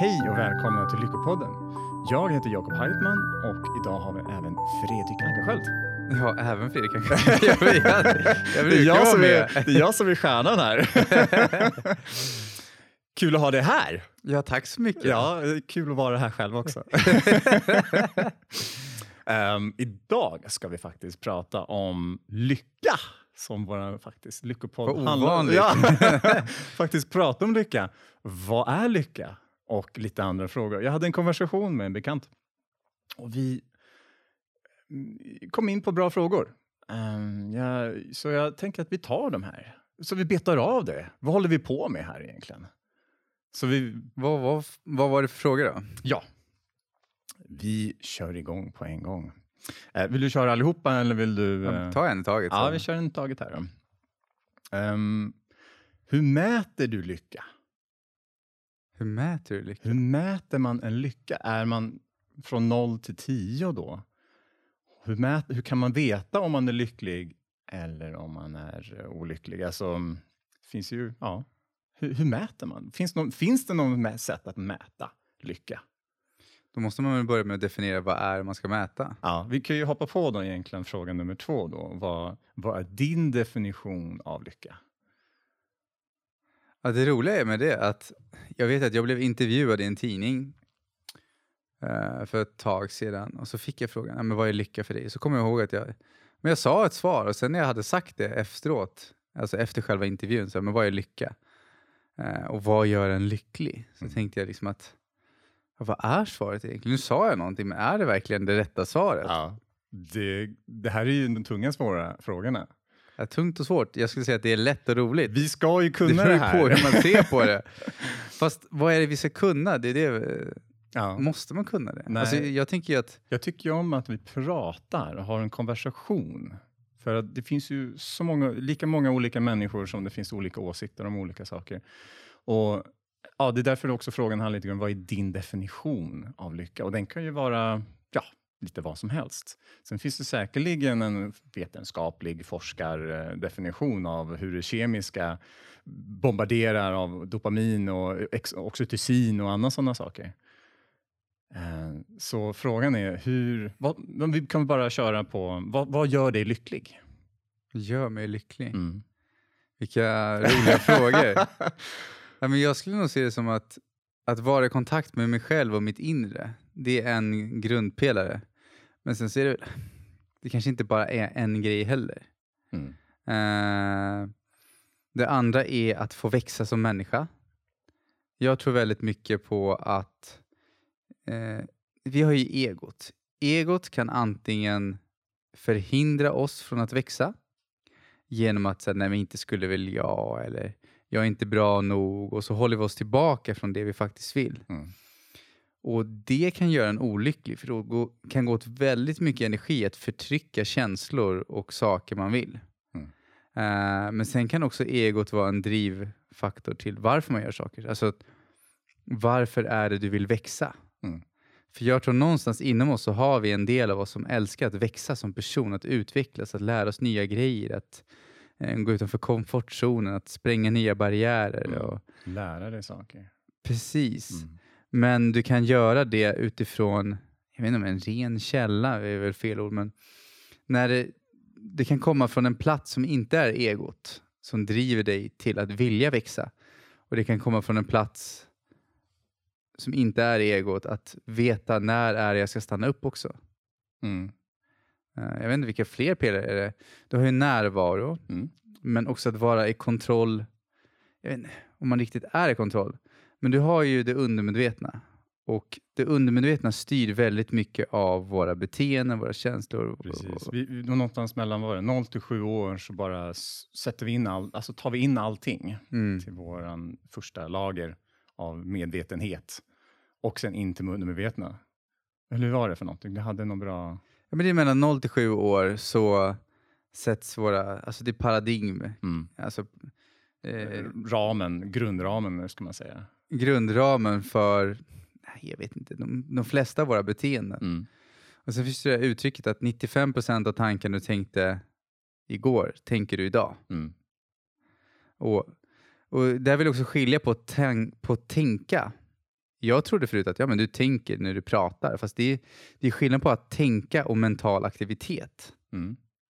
Hej och välkomna till Lyckopodden. Jag heter Jakob Heitman och idag har vi även Fredrik Ankarsköld. Ja, även Fredrik Ankarsköld. jag, vet, jag Det är jag, som med. är, det är jag som är stjärnan här. kul att ha dig här. Ja, tack så mycket. Ja, kul att vara här själv också. Ehm, idag ska vi faktiskt prata om lycka. Som vår faktiskt lyckopodd handlar om. Ja, faktiskt prata om lycka. Vad är lycka? Och lite andra frågor. Jag hade en konversation med en bekant och vi mm, kom in på bra frågor. Ehm, jag, så jag tänker att vi tar de här. Så vi betar av det. Vad håller vi på med här egentligen? Så vi, Vad, vad, vad var det för frågor då? ja, vi kör igång på en gång. Eh, vill du köra allihopa eller vill du? Ja, eh, Ta en i taget. Ja, så. vi kör en taget här. Ehm, hur mäter du lycka? Hur mäter du lycka? Hur mäter man en lycka? Är man från 0 till 10 då? Hur, mät, hur kan man veta om man är lycklig eller om man är olycklig? Alltså, finns ju, ja. Hur, hur mäter man? Finns, någon, finns det något sätt att mäta lycka? Då måste man väl börja med att definiera vad är man ska mäta. Ja, vi kan ju hoppa på då egentligen fråga nummer två då. Vad, vad är din definition av lycka? Ja, det roliga är med det att jag vet att jag blev intervjuad i en tidning eh, för ett tag sedan och så fick jag frågan, "Ja, men vad är lycka för dig? Så kommer jag ihåg att jag, men jag sa ett svar och sen när jag hade sagt det efteråt, alltså efter själva intervjun, så, men vad är lycka? Eh, och vad gör en lycklig? Så Mm. tänkte jag liksom att, vad är svaret egentligen? Nu sa jag någonting, men är det verkligen det rätta svaret? Ja, det, det här är ju de tunga svåra frågorna. Ja, tungt och svårt. Jag skulle säga att det är lätt och roligt. Vi ska ju det kunna beror det, ju här. på hur man ser på det. Fast vad är det vi ska kunna? Det är det, Ja. Måste man kunna det? Nej. Alltså, jag tänker att Jag tycker om att vi pratar och har en konversation. För att det finns ju så många, lika många olika människor som det finns olika åsikter om olika saker. Och ja, Det är därför också frågan handlar lite om vad är din definition av lycka? Och den kan ju vara ja, lite vad som helst. Sen finns det säkerligen en vetenskaplig forskardefinition av hur det kemiska bombarderar av dopamin och oxytocin och andra sådana saker. Eh, Så frågan är, hur, vad, vi kan bara köra på, vad, vad gör dig lycklig? gör mig lycklig. Mm. Vilka roliga frågor. Ja, men jag skulle nog se det som att, att vara i kontakt med mig själv och mitt inre, det är en grundpelare. Men sen så är det, det kanske inte bara är en grej heller. Mm. Eh, det andra är att få växa som människa. Jag tror väldigt mycket på att eh, vi har ju egot. Egot kan antingen förhindra oss från att växa genom att säga nej men inte skulle väl jag eller jag är inte bra nog och så håller vi oss tillbaka från det vi faktiskt vill. Mm. Och det kan göra en olycklig för då kan gå åt väldigt mycket energi att förtrycka känslor och saker man vill. Mm. Eh, men sen kan också egot vara en drivfaktor till varför man gör saker. Alltså, varför är det du vill växa? Mm. För jag tror någonstans inom oss så har vi en del av oss som älskar att växa som person, att utvecklas, att lära oss nya grejer, att eh, gå utanför komfortzonen, att spränga nya barriärer. Mm. Och, Lära dig saker. precis. Mm. Men du kan göra det utifrån, jag vet inte om en ren källa är väl fel ord, men när det, det kan komma från en plats som inte är egot, som driver dig till att vilja växa. Och det kan komma från en plats som inte är egot, att veta när är jag ska stanna upp också. Mm. Eh, Jag vet inte vilka fler pelare är det Du har ju närvaro, Mm. men också att vara i kontroll. Jag vet inte om man riktigt är i kontroll. Men du har ju det undermedvetna. Och det undermedvetna styr väldigt mycket av våra beteenden, våra känslor. Precis. Vi, någonstans mellan var det, 0 till 7 år så bara sätter vi in all, alltså tar vi in allting Mm. till våran första lager av medvetenhet. Och sen in till undermedvetna. Eller hur var det för någonting? Det hade någon bra... Ja, men det är mellan 0 till 7 år så sätts våra, alltså det är paradigm, Mm. alltså eh, ramen, grundramen ska man säga. grundramen för, nej, jag vet inte, de, de flesta av våra beteenden. Mm. Och sen finns det uttrycket att 95% av tanken du tänkte igår tänker du idag. Mm. Och, och där vill jag också skilja på, tän- på tänka Jag trodde förut att ja, men du tänker när du pratar, fast det är, det är skillnad på att tänka och mental aktivitet. Mm.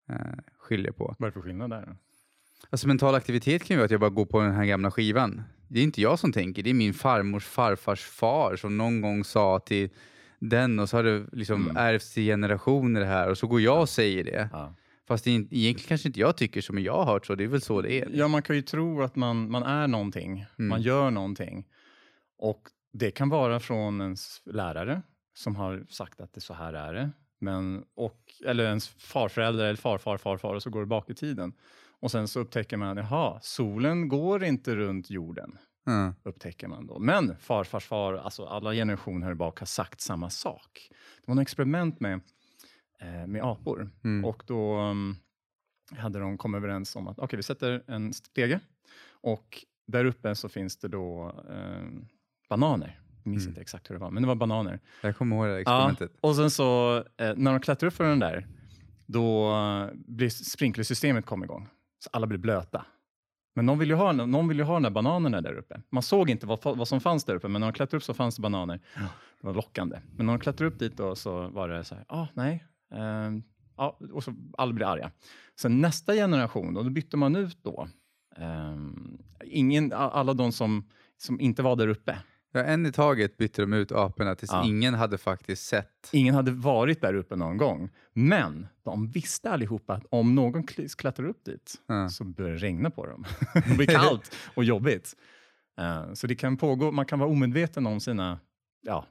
Eh, skiljer på. Vad är det för skillnad där? Alltså mental aktivitet kan ju vara att jag bara går på den här gamla skivan. Det är inte jag som tänker, det är min farmors farfars far som någon gång sa till den och så har det liksom Mm. ärvts i generationer här och så går jag och säger det. Ja. Fast det är, egentligen kanske inte jag tycker men jag har hört så. Det är väl så det är. Ja, man kan ju tro att man, man är någonting, Mm. man gör någonting. Och det kan vara från ens lärare som har sagt att det så här är det. Men, och, eller ens farförälder eller farfar, farfar och så går det bak i tiden. Och sen så upptäcker man, jaha, solen går inte runt jorden. Ja. upptäcker man då. Men farfars far, alltså alla generationer bak har sagt samma sak. Det var något experiment med, eh, med apor Mm. och då um, hade de kommit överens om att okej, vi sätter en stege och där uppe så finns det då eh, bananer. Minns Mm. inte exakt hur det var, men det var bananer. Jag kommer ihåg det experimentet. och sen så eh, när de klättrar upp för den där, då eh, blir sprinklersystemet kom igång. Så alla blir blöta. Men någon vill ju ha, någon vill ha de där bananerna där uppe. Man såg inte vad, vad som fanns där uppe, men när de klättrade upp så fanns det bananer. Det var lockande. Men när de klättrade upp dit då så var det så här, ah, nej. ehm, ja, och så alla blir arga. Sen nästa generation, då, då bytte man ut då. ehm, ingen, alla de som, som inte var där uppe. Ja, en i taget bytte de ut aporna tills Ja. ingen hade faktiskt sett. Ingen hade varit där uppe någon gång. Men de visste allihopa att om någon kl- klättrar upp dit Ja. så börjar det regna på dem. det blir kallt och jobbigt. Eh, så det kan pågå, man kan vara omedveten om sina ja,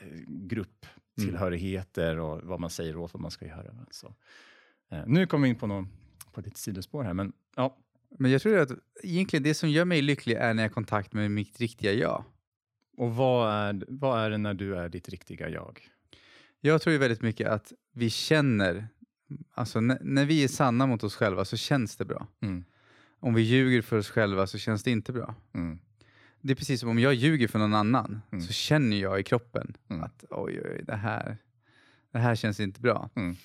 eh, grupptillhörigheter och vad man säger åt vad man ska göra. Så, eh, nu kommer vi in på, någon, på lite sidospår här, men ja, Men jag tror att egentligen det som gör mig lycklig är när jag har kontakt med mitt riktiga jag. Och vad är, vad är det när du är ditt riktiga jag? Jag tror ju väldigt mycket att vi känner, alltså n- när vi är sanna mot oss själva så känns det bra. Mm, Om vi ljuger för oss själva så känns det inte bra. mm, Det är precis som om jag ljuger för någon annan Mm. så känner jag i kroppen Mm. att oj, oj, det här, det här känns inte bra. Mm.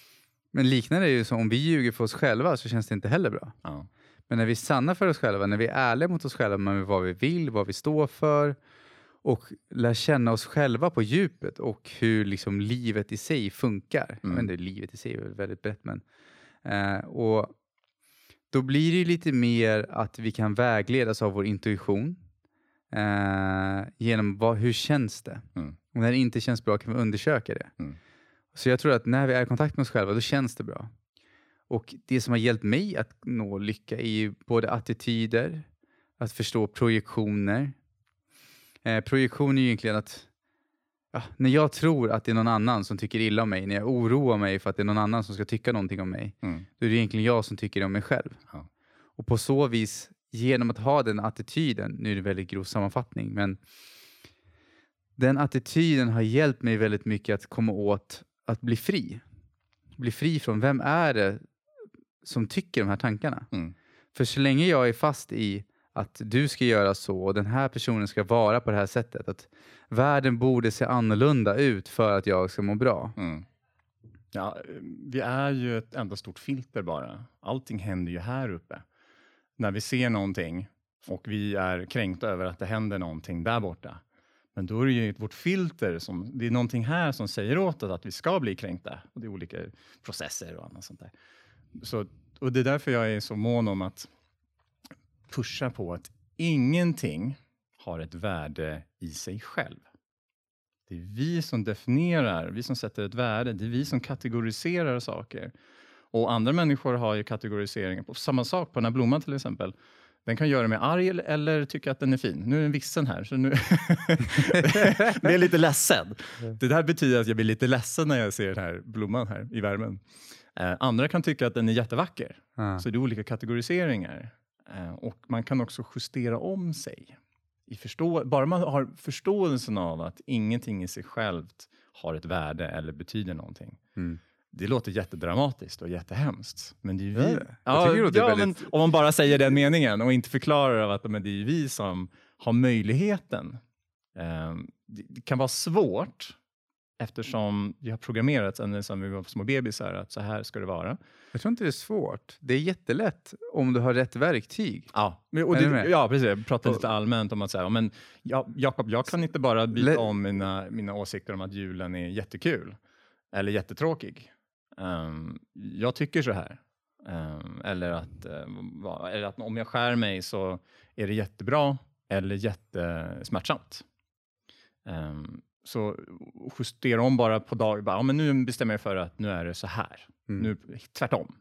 Men liknande är ju som om vi ljuger för oss själva så känns det inte heller bra. ja, Men när vi är sanna för oss själva, när vi är ärliga mot oss själva med vad vi vill, vad vi står för och lär känna oss själva på djupet och hur liksom livet i sig funkar. Mm. inte, livet i sig är väl väldigt brett men eh, och då blir det ju lite mer att vi kan vägledas av vår intuition eh, genom vad, hur känns det? Mm. Och när det inte känns bra kan vi undersöka det. Mm. Så jag tror att när vi är i kontakt med oss själva, då känns det bra. Och det som har hjälpt mig att nå lycka är ju både attityder, att förstå projektioner. Eh, projektion är ju egentligen att ja, när jag tror att det är någon annan som tycker illa om mig, när jag oroar mig för att det är någon annan som ska tycka någonting om mig, mm, då är det egentligen jag som tycker om mig själv. Ja. Och på så vis, genom att ha den attityden, nu är det en väldigt grov sammanfattning, men den attityden har hjälpt mig väldigt mycket att komma åt att bli fri. Bli fri från vem är det som tycker de här tankarna? mm, För så länge jag är fast i att du ska göra så och den här personen ska vara på det här sättet, att världen borde se annorlunda ut för att jag ska må bra. Mm. Ja, vi är ju ett enda stort filter bara. Allting händer ju här uppe. När vi ser någonting och vi är kränkta över att det händer någonting där borta. Men då är det ju vårt filter, som, det är någonting här som säger åt oss att vi ska bli kränkta. Och det är olika processer och annat sånt där. Så, och det är därför jag är så mån om att pusha på att ingenting har ett värde i sig själv. Det är vi som definierar, vi som sätter ett värde, det är vi som kategoriserar saker. Och andra människor har ju kategoriseringar. På samma sak på den här blomman till exempel. Den kan göra mig arg eller- tycka att den är fin. Nu är den vissen här, så nu blir jag lite ledsen. Det där betyder att jag blir lite ledsen när jag ser den här blomman här i värmen. Eh, andra kan tycka att den är jättevacker. Ja. Så det är olika kategoriseringar. Eh, och man kan också justera om sig. I förstå bara man har förståelsen av att ingenting i sig självt har ett värde eller betyder någonting. Mm. Det låter jättedramatiskt och jättehemskt. Men det är ju vi. det? Jag tycker det låter ja, väldigt- men om man bara säger den meningen och inte förklarar av att men det är vi som har möjligheten. Eh, det, det kan vara svårt eftersom vi har programmerat ända sedan vi var små bebisar att så här ska det vara. Jag tror inte det är svårt. Det är jättelätt om du har rätt verktyg. Ja, och det, ja precis. Jag pratar lite allmänt om att säga, men ja, Jakob, jag kan inte bara byta om mina, mina åsikter om att julen är jättekul eller jättetråkig. Ehm, jag tycker så här. Ehm, eller, att, eh, va- eller att om jag skär mig så är det jättebra eller jättesmärtsamt. Um, så justera om bara på dag, bara, ja, men nu bestämmer jag för att nu är det så här. Mm. Nu, tvärtom.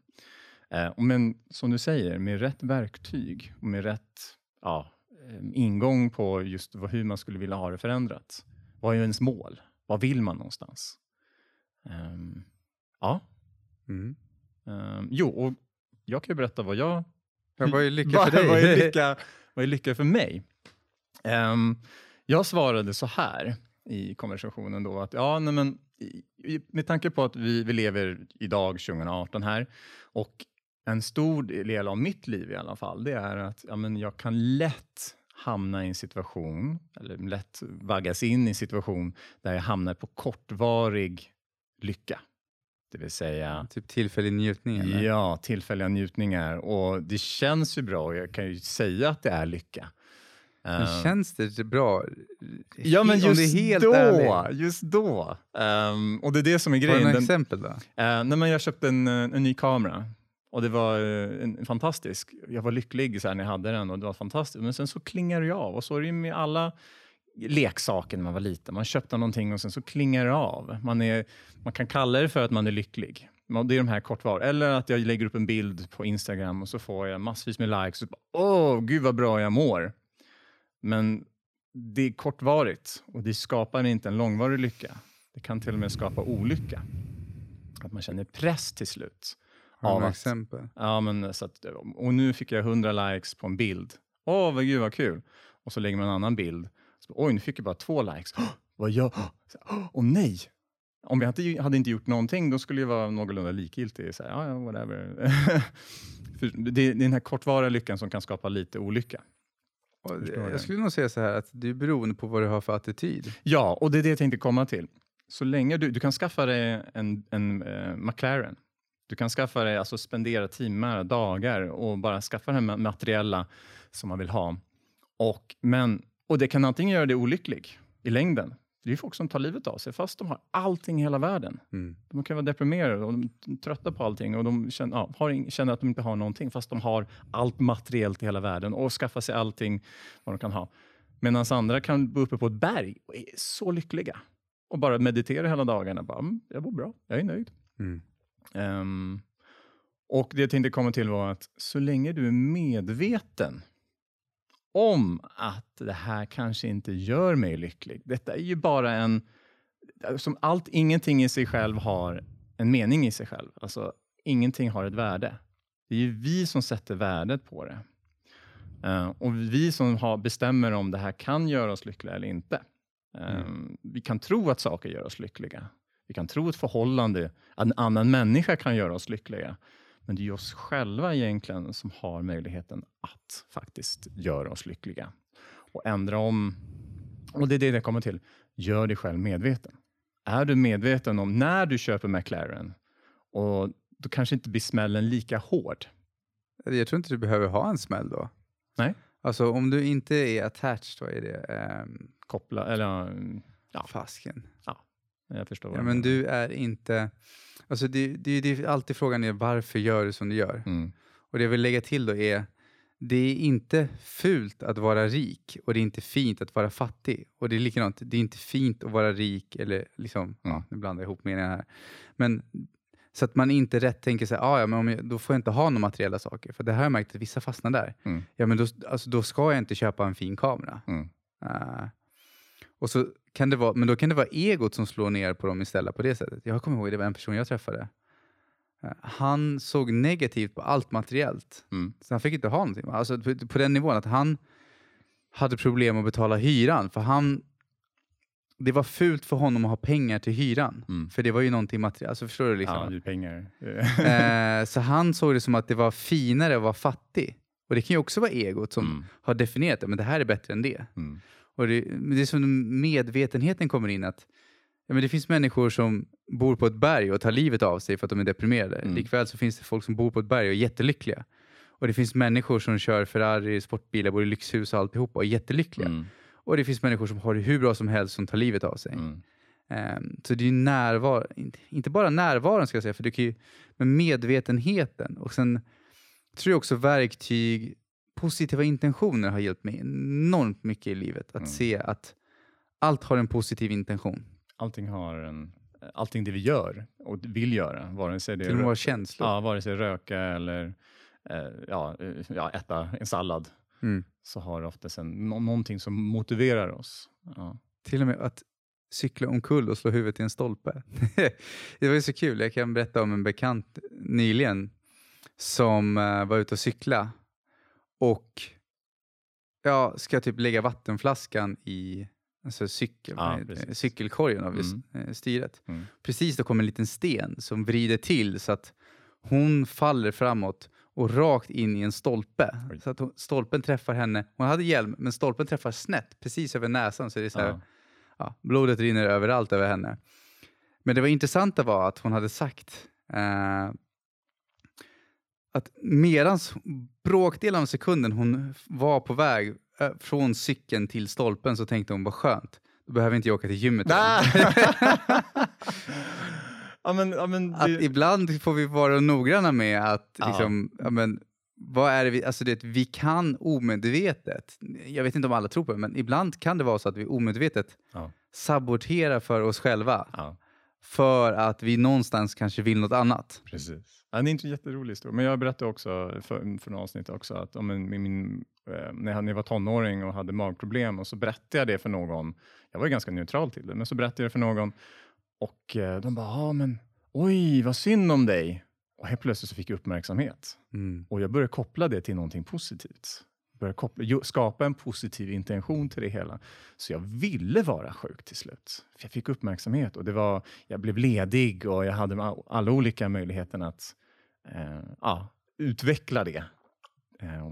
Eh, men som du säger, med rätt verktyg och med rätt ja, eh, ingång på just vad, hur man skulle vilja ha det förändrat. Vad är ens mål? Vad vill man någonstans? Ehm, ja, Mm. ehm, jo, och jag kan ju berätta vad jag... Ja, vad är lycka för dig? Vad är lycka, vad är lycka för mig? Ehm, jag svarade så här i konversationen då att ja, nej men, med tanke på att vi, vi lever idag 2018 här och en stor del av mitt liv i alla fall, det är att ja, men jag kan lätt hamna i en situation, eller lätt vaggas in i en situation där jag hamnar på kortvarig lycka. Det vill säga Typ tillfällig njutning? Eller? Ja, tillfälliga njutningar. Och det känns ju bra. och Jag kan ju säga att det är lycka. Men Eh, känns det bra? ja, men just då. ärlig. Just då. Ehm, och det är det som är Har du grejen. några exempel då? eh, nej, men jag köpte en, eh, en ny kamera. Och det var eh, en, en fantastisk. Jag var lycklig så när jag hade den och det var fantastiskt. Men sen så klingar det av. Och så är det med alla leksaker när man var liten. Man köpte någonting och sen så klingar det av. Man, är, man kan kalla det för att man är lycklig. Det är de här kortvar. Eller att jag lägger upp en bild på Instagram och så får jag massvis med likes. Och bara, Åh, gud vad bra jag mår. Men det är kortvarigt och det skapar inte en långvarig lycka. Det kan till och med skapa olycka. Att man känner press till slut. Har du exempel? Ja, men så att, och nu fick jag 100 likes på en bild. Åh, vad gud vad kul. Och så lägger man en annan bild. Så, Oj, nu fick jag bara två likes. Vad så, Åh nej! Om jag inte, hade inte gjort någonting, då skulle jag vara någorlunda likgiltig. Så här, ja, ja, whatever. Det är den här kortvariga lyckan som kan skapa lite olycka. Det. Jag skulle nog säga så här att det är beroende på vad du har för attityd. Ja, och det är det jag tänkte komma till. Så länge du, du kan skaffa dig en, en eh, McLaren. Du kan skaffa dig, alltså spendera timmar, dagar och bara skaffa det här materiella som man vill ha. Och, men, och det kan antingen göra dig olycklig i längden. Det är folk som tar livet av sig fast de har allting i hela världen. Mm. De kan vara deprimerade och trötta på allting och de känner, ja, har, känner att de inte har någonting fast de har allt materiellt i hela världen och skaffar sig allting vad de kan ha. Medan andra kan bo uppe på ett berg och är så lyckliga och bara meditera hela dagarna. Bara, mm, jag mår bra, jag är nöjd. Mm. Ehm, och det jag tänkte komma till var att så länge du är medveten om att det här kanske inte gör mig lycklig. Detta är ju bara en... Som allt, ingenting i sig själv har en mening i sig själv. Alltså, ingenting har ett värde. Det är ju vi som sätter värdet på det. Eh, och vi som har, bestämmer om det här kan göra oss lyckliga eller inte. Eh, Vi kan tro att saker gör oss lyckliga. Vi kan tro ett förhållande, att en annan människa kan göra oss lyckliga. Men det är oss själva egentligen som har möjligheten att faktiskt göra oss lyckliga. Och ändra om. Och det är det jag kommer till. Gör dig själv medveten. Är du medveten om när du köper McLaren och då kanske inte blir smällen lika hård. Jag tror inte du behöver ha en smäll då. Nej. Alltså om du inte är attached, vad är det? Um, Koppla, eller Ja. Fasken. Jag förstår Ja, men du är inte... Alltså det, det, det är alltid frågan är varför gör du som du gör? Mm. Och det jag vill lägga till då är, det är inte fult att vara rik och det är inte fint att vara fattig. Och det är likadant, det är inte fint att vara rik eller liksom, ja, nu blandar jag ihop meningarna här. Men så att man inte rätt tänker sig, ah, ja, men om jag, då får jag inte ha några materiella saker. För det här har jag märkt att vissa fastnar där. Mm. Ja, men då, alltså, då ska jag inte köpa en fin kamera. Mm. Ah. Och så kan det vara, men då kan det vara egot som slår ner på dem istället på det sättet. Jag kommer ihåg, det var en person jag träffade. Eh, Han såg negativt på allt materiellt. Mm. Så han fick inte ha någonting. Alltså på, på den nivån att han hade problem att betala hyran. För han, det var fult för honom att ha pengar till hyran. Mm. För det var ju någonting materiellt. Alltså förstår du? Liksom? Ja, det är pengar. eh, så han såg det som att det var finare att vara fattig. Och det kan ju också vara egot som Mm. har definierat det, men det här är bättre än det. Och det, det är som medvetenheten kommer in att Ja, men det finns människor som bor på ett berg och tar livet av sig för att de är deprimerade. Mm. Likväl så finns det folk som bor på ett berg och är jättelyckliga. Och det finns människor som kör Ferrari, sportbilar, bor i lyxhus och alltihopa och är jättelyckliga. Mm. Och det finns människor som har det hur bra som helst som tar livet av sig. Mm. Ehm, så det är närvaro, inte- inte bara närvaron ska jag säga, för du kan ju, men medvetenheten. Och sen tror jag också verktyg, positiva intentioner har hjälpt mig enormt mycket i livet. Att Mm. se att allt har en positiv intention. Allting har en... Allting det vi gör och vill göra, vare sig det Till med vara känslor. ja, vare sig röka eller eh, ja, eh, ja, äta en sallad, Mm. så har det oftast en, nå- någonting som motiverar oss. Ja. Till och med att cykla omkull och slå huvudet i en stolpe. det var ju så kul. Jag kan berätta om en bekant nyligen som eh, var ute och cykla och ja, ska typ lägga vattenflaskan i alltså cykel, Ja, det? precis. cykelkorgen av Mm. eh, styret. Mm. Precis då kommer en liten sten som vrider till så att hon faller framåt och rakt in i en stolpe. Oj. Så att hon, stolpen träffar henne. Hon hade hjälm, men stolpen träffar snett, precis över näsan. Så det är så här, Ja. ja, blodet rinner överallt över henne. Men det var intressanta var att hon hade sagt eh, att medans bråkdelen av sekunden hon var på väg eh, från cykeln till stolpen så tänkte hon vad skönt. Då behöver inte jag åka till gymmet. Nej! igen." ja, men, ja, men att det, ibland får vi vara noggranna med att Ja. liksom, ja, men, vad är det vi, alltså det, vi kan omedvetet, jag vet inte om alla tror på det, men ibland kan det vara så att vi omedvetet Ja. saboterar för oss själva för att vi någonstans kanske vill något annat. precis. Ja, det är inte en jätterolig historia. Men jag berättade också för, för några avsnitt också att om en, min, min, eh, när, jag, var tonåring och hade magproblem och så berättade jag det för någon. Jag var ju ganska neutral till det, men så berättade jag det för någon och eh, de bara, ja men oj vad synd om dig. Och helt plötsligt så fick jag uppmärksamhet. Mm. Och jag började koppla det till någonting positivt. Började koppla, skapa en positiv intention till det hela. Så jag ville vara sjuk till slut. För jag fick uppmärksamhet och det var, jag blev ledig och jag hade all- alla olika möjligheter att eh, ja, utveckla det. Eh,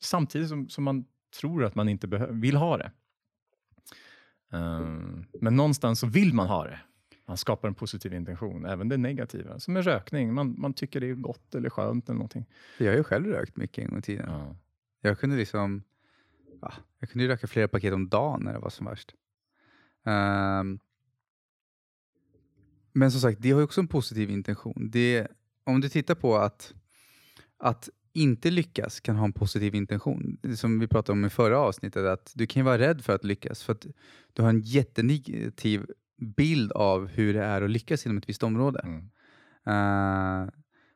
samtidigt som, som man tror att man inte vill ha det. Um, men någonstans så vill man ha det. Man skapar en positiv intention, även det negativa. Som med rökning, man, man tycker det är gott eller skönt eller någonting. Jag har ju själv rökt mycket en gång i tiden. Ja. Jag kunde liksom, ja, jag kunde röka flera paket om dagen när det var som värst. Ehm, men som sagt, det har ju också en positiv intention. Det, om du tittar på att, att inte lyckas kan ha en positiv intention. Det Som vi pratade om i förra avsnittet, att du kan vara rädd för att lyckas. För att du har en jättenegativ bild av hur det är att lyckas inom ett visst område. Mm. Eh,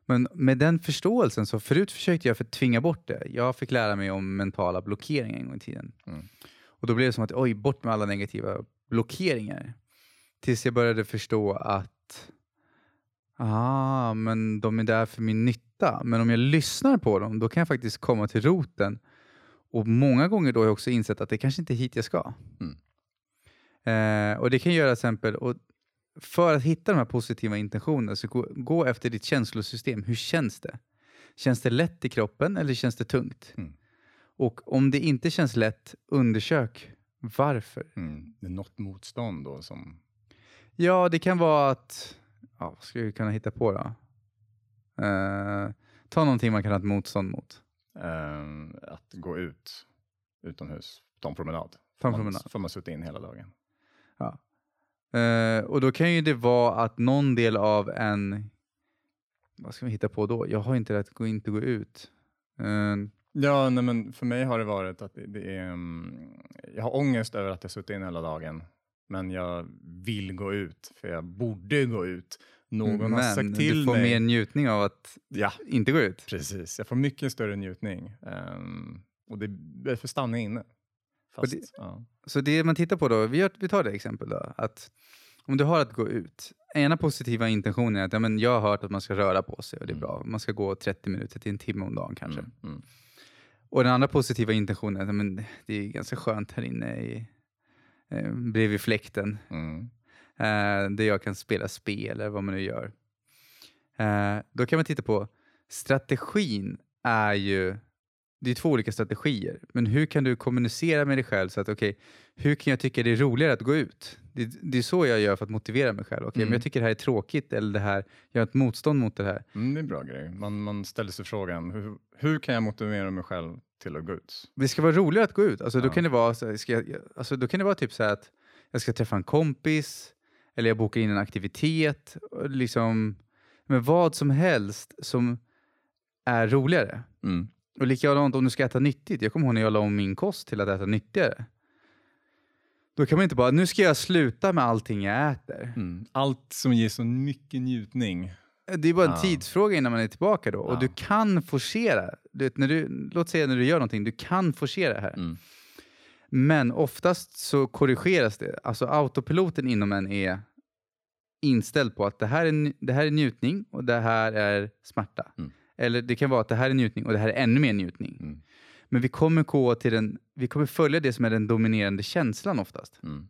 men med den förståelsen, så förut försökte jag för tvinga bort det. Jag fick lära mig om mentala blockeringar en gång i tiden. Mm. Och då blev det som att, oj, bort med alla negativa blockeringar. Tills jag började förstå att, ah, men de är där för min nytta. Men om jag lyssnar på dem, då kan jag faktiskt komma till roten. Och många gånger då har jag också insett att det kanske inte är hit jag ska. Mm. Eh, och det kan göra exempel, och för att hitta de här positiva intentionerna, så gå, gå efter ditt känslosystem. Hur känns det? Känns det lätt i kroppen eller känns det tungt? Mm. Och om det inte känns lätt, undersök varför. Mm. Det är något motstånd då som... Ja, det kan vara att... Ja, vad ska vi kunna hitta på då? Eh, ta någonting man kan ha ett motstånd mot. ehm, att gå ut utomhus, ta en promenad. Ta en Man- promenad. Får man sitta in hela dagen. Eh, och då kan ju det vara att någon del av en... Vad ska vi hitta på då? Jag har inte rätt att gå inte gå ut. Eh, Ja, nej, men för mig har det varit att det, det är... mm, jag har ångest över att jag suttit in hela dagen. Men jag vill gå ut, för jag borde gå ut. Någon har men sagt till du får mig... mer njutning av att Ja, inte gå ut. precis. Jag får mycket större njutning. Ehm, och det är för stanna inne. Fast, det- ja. Så det man tittar på då, vi, gör, vi tar det exempel då, att om du har att gå ut, ena positiva intentionen är att ja, men jag har hört att man ska röra på sig och det är Mm. bra. Man ska gå 30 minuter till en timme om dagen kanske. Mm, mm. Och den andra positiva intentionen är att ja, men det är ganska skönt här inne i, eh, bredvid fläkten Mm. eh, där jag kan spela spel eller vad man nu gör. Eh, då kan man titta på strategin är ju det är två olika strategier, men hur kan du kommunicera med dig själv så att okej, hur kan jag tycka det är roligare att gå ut? Det, det är så jag gör för att motivera mig själv. Okej, Mm. men jag tycker det här är tråkigt eller det här, jag har ett motstånd mot det här. Mm, det är en bra grej. Man, man ställer sig frågan, hur, hur kan jag motivera mig själv till att gå ut? Det ska vara roligare att gå ut. Alltså, då, Ja. kan det vara, ska jag, alltså, då kan det vara typ så här att jag ska träffa en kompis eller jag bokar in en aktivitet. Liksom, men vad som helst som är roligare. Mm. Och likadant om du ska äta nyttigt. Jag kommer ihåg när jag la om min kost till att äta nyttigare. Då kan man inte bara, nu ska jag sluta med allting jag äter. Mm. Allt som ger så mycket njutning. Det är bara en Ja. tidsfråga innan man är tillbaka då. Och Ja. du kan forcera. Du vet, när du, låt säga när du gör någonting, du kan forcera det här. Mm. Men oftast så korrigeras det. Alltså autopiloten inom en är inställd på att det här är, det här är njutning och det här är smärta. Mm. Eller det kan vara att det här är njutning och det här är ännu mer njutning. Mm. Men vi kommer gå till den, vi kommer följa det som är den dominerande känslan oftast. Mm.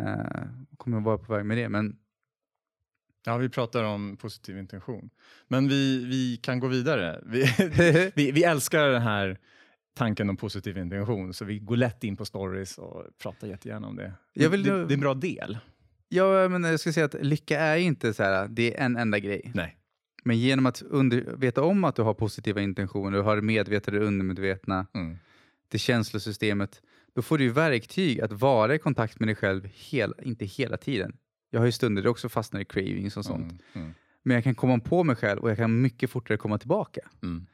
Uh, kommer vara på väg med det, men Ja, vi pratar om positiv intention. Men vi, vi kan gå vidare. Vi, vi, vi älskar den här tanken om positiv intention, så vi går lätt in på stories och pratar jättegärna om det. Vill det, nu- det är en bra del. Ja, men jag ska säga att lycka är inte så här, det är en enda grej. Nej. Men genom att under, veta om att du har positiva intentioner, du har det medvetna och undermedvetna, Mm. det känslosystemet, då får du ju verktyg att vara i kontakt med dig själv, hela, inte hela tiden. Jag har ju stunder där jag också fastnar i cravings och sånt. Mm. Mm. Men jag kan komma på mig själv och jag kan mycket fortare komma tillbaka. Mm.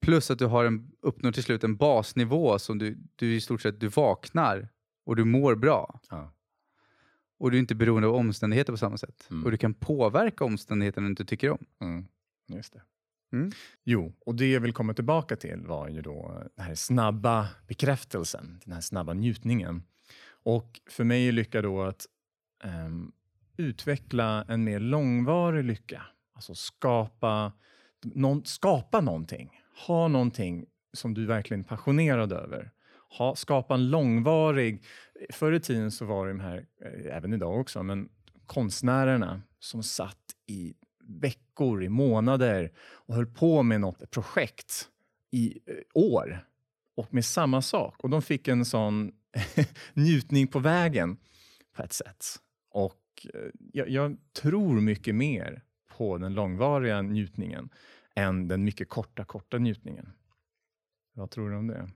Plus att du har en, uppnår till slut en basnivå som du, du i stort sett du vaknar och du mår bra. Ja. Och du är inte beroende av omständigheter på samma sätt. Mm. Och du kan påverka omständigheterna du inte tycker om. Mm. Just det. Mm. Jo, och det jag vill komma tillbaka till var ju då den här snabba bekräftelsen, den här snabba njutningen. Och för mig är lycka då att ehm, utveckla en mer långvarig lycka. Alltså skapa, någon, skapa någonting. Ha någonting som du verkligen är passionerad över. Ha, skapa en långvarig... Förr i tiden så var det de här, eh, även idag också, men konstnärerna som satt i veckor, i månader och höll på med något projekt i eh, år och med samma sak. Och de fick en sån njutning på vägen på ett sätt. Och eh, jag, jag tror mycket mer på den långvariga njutningen än den mycket korta, korta njutningen. Vad tror du om det?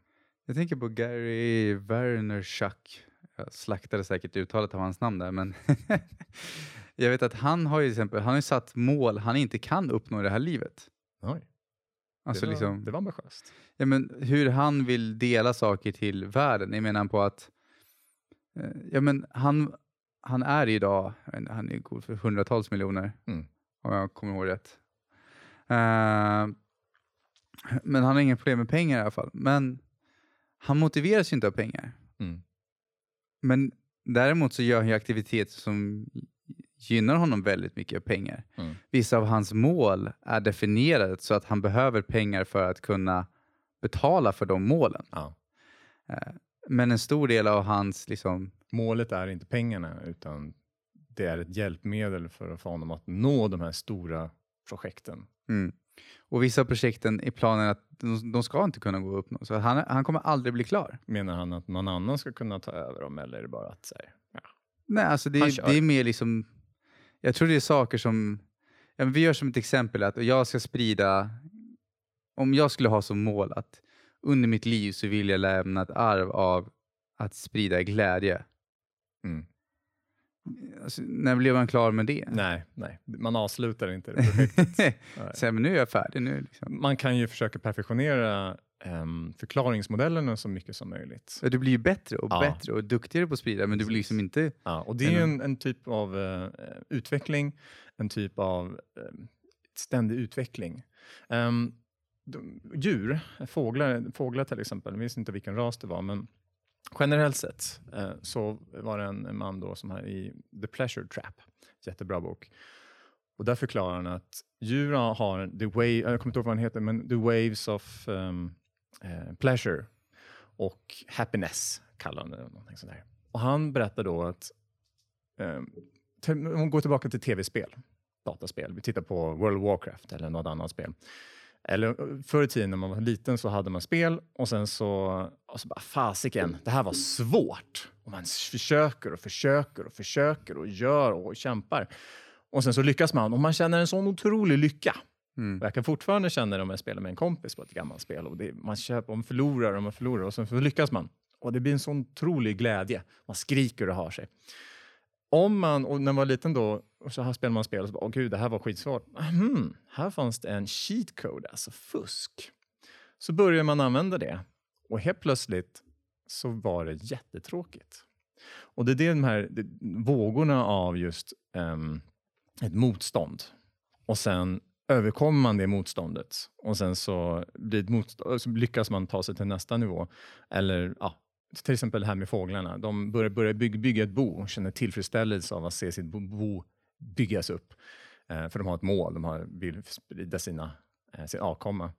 Jag tänker på Gary Vaynerchuk. Jag slaktade säkert uttalet av hans namn där, men jag vet att han har ju till exempel han har satt mål han inte kan uppnå i det här livet. Oj, Alltså det, var, liksom, det var ambitiöst. ja, men hur han vill dela saker till världen. Jag menar på att eh, ja, men han, han är idag, han är god för hundratals miljoner, Mm. om jag kommer ihåg rätt. Eh, men han har inga problem med pengar i alla fall. Men han motiveras ju inte av pengar. Mm. Men däremot så gör han ju aktiviteter som gynnar honom väldigt mycket pengar. Mm. Vissa av hans mål är definierade så att han behöver pengar för att kunna betala för de målen. Ja. Eh, Men en stor del av hans liksom, Målet är inte pengarna utan det är ett hjälpmedel för att få honom att nå de här stora projekten. mm. Och vissa av projekten i planen att de, de ska inte kunna gå upp. Så han, han kommer aldrig bli klar. Menar han att någon annan ska kunna ta över dem eller är det bara att säga, ja. Nej, alltså det, är- det är mer liksom... Jag tror det är saker som... Ja, vi gör som ett exempel att jag ska sprida... Om jag skulle ha som mål att under mitt liv så vill jag lämna ett arv av att sprida glädje. Mm. Alltså, när blev man klar med det? Nej, nej, man avslutar inte det projektet. Här, men nu är jag färdig. Nu, liksom. Man kan ju försöka perfektionera um, förklaringsmodellerna så mycket som möjligt. Ja, Du blir ju bättre och Ja. bättre och duktigare på att sprida, men du blir liksom inte... Ja, och det är ju en, en typ av eh, utveckling, en typ av eh, ständig utveckling. De, djur, fåglar, fåglar till exempel, jag minns inte vilken ras det var, men generellt sett eh, så var det en, man då som här i The Pleasure Trap, jättebra bok, och där förklarar han att djur har the wave, jag kommer inte ihåg vad den heter, men the waves of um, eh, pleasure och happiness kallar han det. Någonting sånt där. Och han berättar då att eh, om går tillbaka till tv-spel, dataspel, vi tittar på World of Warcraft eller något annat spel. Eller eh, förr i tiden när man var liten så hade man spel och sen så, och så bara fasiken, det här var svårt. Och man försöker och försöker och försöker och gör och kämpar. Och sen så lyckas man och man känner en sån otrolig lycka. Mm. Jag kan fortfarande känna det om jag spelar med en kompis på ett gammalt spel. Och det, man köper, och man förlorar och man förlorar och sen så lyckas man. Och det blir en sån otrolig glädje. Man skriker och har sig. Om man, och när man var liten då, och så här spelade man spel och så bara, åh gud, det här var skitsvårt. Mm, här fanns det en cheat code, alltså fusk. Så började man använda det och helt plötsligt så var det jättetråkigt. Och det är det de här det, vågorna av just um, ett motstånd. Och sen överkommer man det motståndet och sen så, blir motstånd, så lyckas man ta sig till nästa nivå. Eller ja, till exempel det här med fåglarna. De börjar, börjar bygga, bygga ett bo och känner tillfredsställelse av att se sitt bo, bo byggas upp. Eh, för de har ett mål, de har, vill sprida sina, eh, sin avkomma.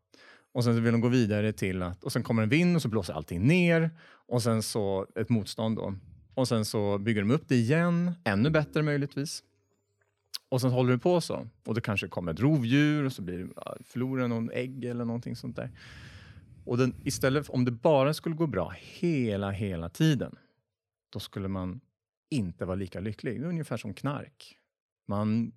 Och sen så vill de gå vidare till att, och sen kommer en vind och så blåser allting ner och sen så ett motstånd då. Och sen så bygger de upp det igen, ännu bättre möjligtvis. Och sen håller det på så. Och det kanske kommer ett rovdjur och så blir förlorar någon ägg eller någonting sånt där. Och den, istället, om det bara skulle gå bra hela, hela tiden, då skulle man inte vara lika lycklig. Det är ungefär som knark. Man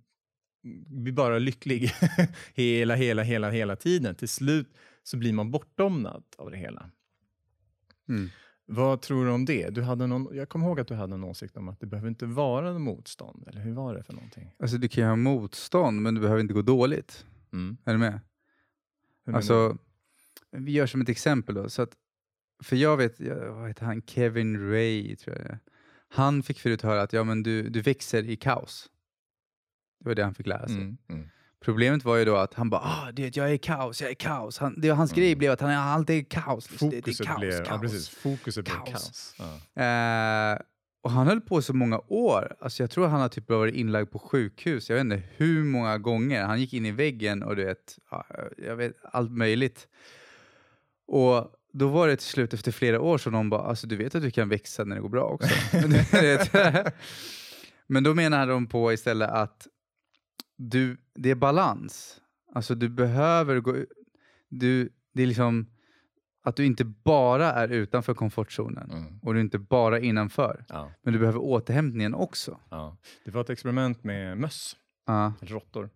blir bara lycklig hela, hela, hela, hela tiden. Till slut så blir man bortdomnad av det hela. Mm. Vad tror du om det? Du hade någon, jag kommer ihåg att du hade en åsikt om att det behöver inte vara någon motstånd. Eller hur var det för någonting? Alltså du kan ju ha motstånd men det behöver inte gå dåligt. Mm. Är du med? Hur Alltså, vi gör som ett exempel då. Så att, för jag vet, jag- vad heter han, Kevin Ray tror jag är. Han fick förut höra att ja, men du, du växer i kaos. Det var det han fick lära sig. Mm. Mm. Problemet var ju då att han bara ah, du vet, jag är i kaos, jag är i kaos. Han, det, hans grej blev att han är alltid i kaos. liksom. Det, det är Fokuset kaos, blev, kaos. Ja, precis. Fokuset blev Kaos. kaos. Ja. Eh, och han höll på så många år. Alltså jag tror han har typ varit inlagd på sjukhus. Jag vet inte hur många gånger. Han gick in i väggen och du vet, ja, jag vet allt möjligt. Och då var det till slut efter flera år som någon bara, alltså du vet att du kan växa när det går bra också. Men då menar de på istället att du, det är balans. Alltså du behöver gå du, det är liksom att du inte bara är utanför komfortzonen Mm. och du är inte bara innanför. Ja. Men du behöver återhämtningen också. Ja. Det var ett experiment med möss, Ja. eller råttor.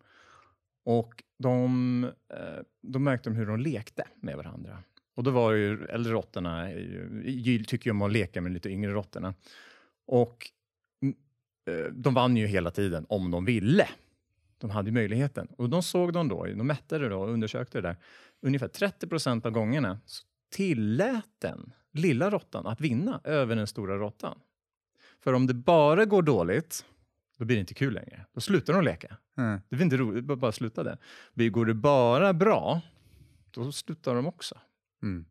Och de, eh, de märkte hur de lekte med varandra. Och då var ju äldre råttorna, tycker ju om att leka med lite yngre råttorna. Och mm, eh, de vann ju hela tiden om de ville. De hade ju möjligheten. Och de såg de då, de mätte det då och undersökte det där. Ungefär 30 procent av gångerna så tillät den lilla råttan att vinna över den stora råttan. För om det bara går dåligt, då blir det inte kul längre. Då slutar de leka. Mm. Det blir inte roligt, bara- sluta det. Går det bara bra, då slutar de också. Mm.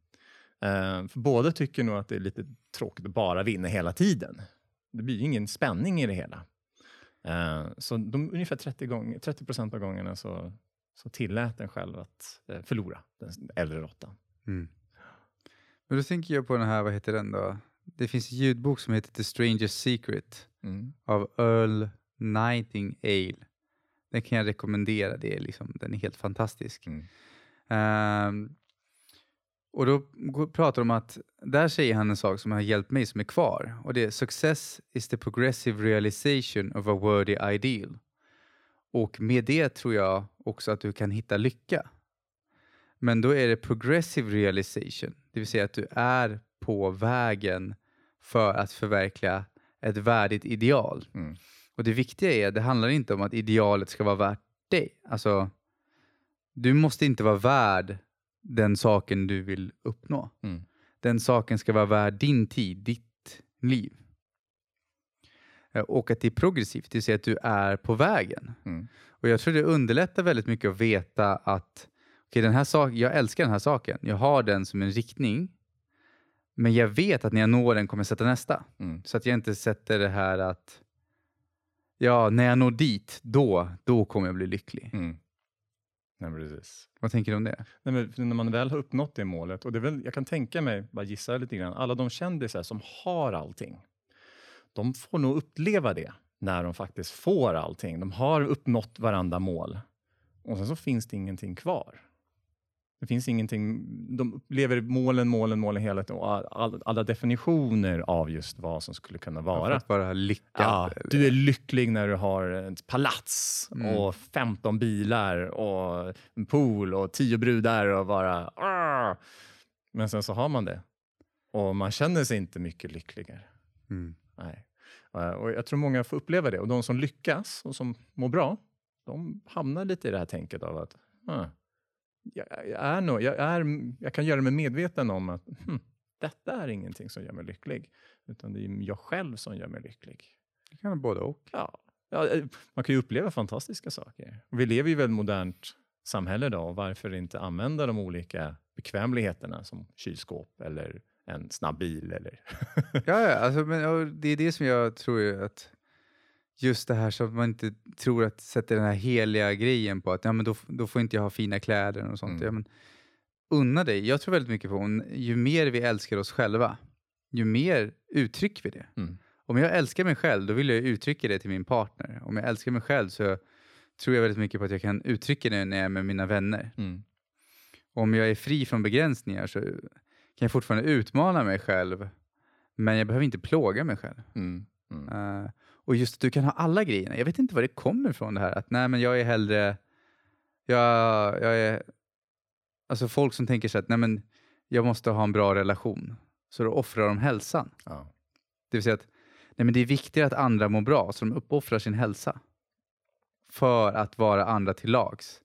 Eh, för båda tycker nog att det är lite tråkigt att bara vinna hela tiden. Det blir ju ingen spänning i det hela. Eh, så de, ungefär 30, gånger, 30 procent av gångerna så, så tillät den själv att eh, förlora, den äldre råttan. Mm. Men då tänker jag på den här, vad heter den då? Det finns en ljudbok som heter The Stranger's Secret Mm. av Earl Nightingale. Den kan jag rekommendera, det är liksom, den är helt fantastisk. Mm. Och då pratar de om att, där säger han en sak som har hjälpt mig som är kvar. Och det är success is the progressive realization of a worthy ideal. Och med det tror jag också att du kan hitta lycka. Men då är det progressive realization, det vill säga att du är på vägen för att förverkliga ett värdigt ideal. Mm. Och det viktiga är, det handlar inte om att idealet ska vara värt dig. Alltså, du måste inte vara värd den saken du vill uppnå. Mm. Den saken ska vara värd din tid, ditt liv. Och att det är progressivt, det vill säga att du är på vägen. Mm. Och jag tror det underlättar väldigt mycket att veta att okej, den här sak, jag älskar den här saken, jag har den som en riktning, men jag vet att när jag når den kommer jag sätta nästa. Mm. Så att jag inte sätter det här att ja, när jag når dit, då, då kommer jag bli lycklig. Mm. Nej, precis. Vad tänker du om det? Nej, men när man väl har uppnått det målet, och det är väl, jag kan tänka mig, bara gissa lite grann, alla de kändisar som har allting, de får nog uppleva det när de faktiskt får allting. De har uppnått varandra mål och sen så finns det ingenting kvar. Det finns ingenting, de lever målen, målen, målen hela tiden och all, alla definitioner av just vad som skulle kunna vara. att vara lyckad. Ja, du är lycklig när du har ett palats Mm. och 15 bilar och en pool och 10 brudar och bara... "Arr!" Men sen så har man det och man känner sig inte mycket lyckligare. Mm. Nej. Eh, Och jag tror många får uppleva det och de som lyckas och som mår bra, de hamnar lite i det här tänket av att "Huh, jag, jag, är nog, jag, är, jag kan göra mig medveten om att hm, detta är ingenting som gör mig lycklig, utan det är jag själv som gör mig lycklig. Det kan vara både och. Ja, ja, eh, man kan ju uppleva fantastiska saker. Vi lever ju i ett väldigt modernt samhälle idag varför inte använda de olika bekvämligheterna som kylskåp eller en snabb bil eller... Ja, ja alltså, men, det är det som jag tror att just det här så att man inte tror att sätter den här heliga grejen på att ja, men då, då får inte jag ha fina kläder och sånt. Mm. Ja, men, unna dig. Jag tror väldigt mycket på om, ju mer vi älskar oss själva, ju mer uttrycker vi det. Mm. Om jag älskar mig själv, då vill jag uttrycka det till min partner. Om jag älskar mig själv så tror jag väldigt mycket på att jag kan uttrycka det när jag är med mina vänner. Mm. Om jag är fri från begränsningar så kan jag fortfarande utmana mig själv, men jag behöver inte plåga mig själv. Mm. Mm. Och just att du kan ha alla grejerna. Jag vet inte var det kommer ifrån det här att nej men jag är hellre, jag, jag är, alltså folk som tänker sig att nej men jag måste ha en bra relation. Så då offrar de hälsan. Ja. Det vill säga att nej men det är viktigare att andra mår bra, så de uppoffrar sin hälsa. För att vara andra till lags.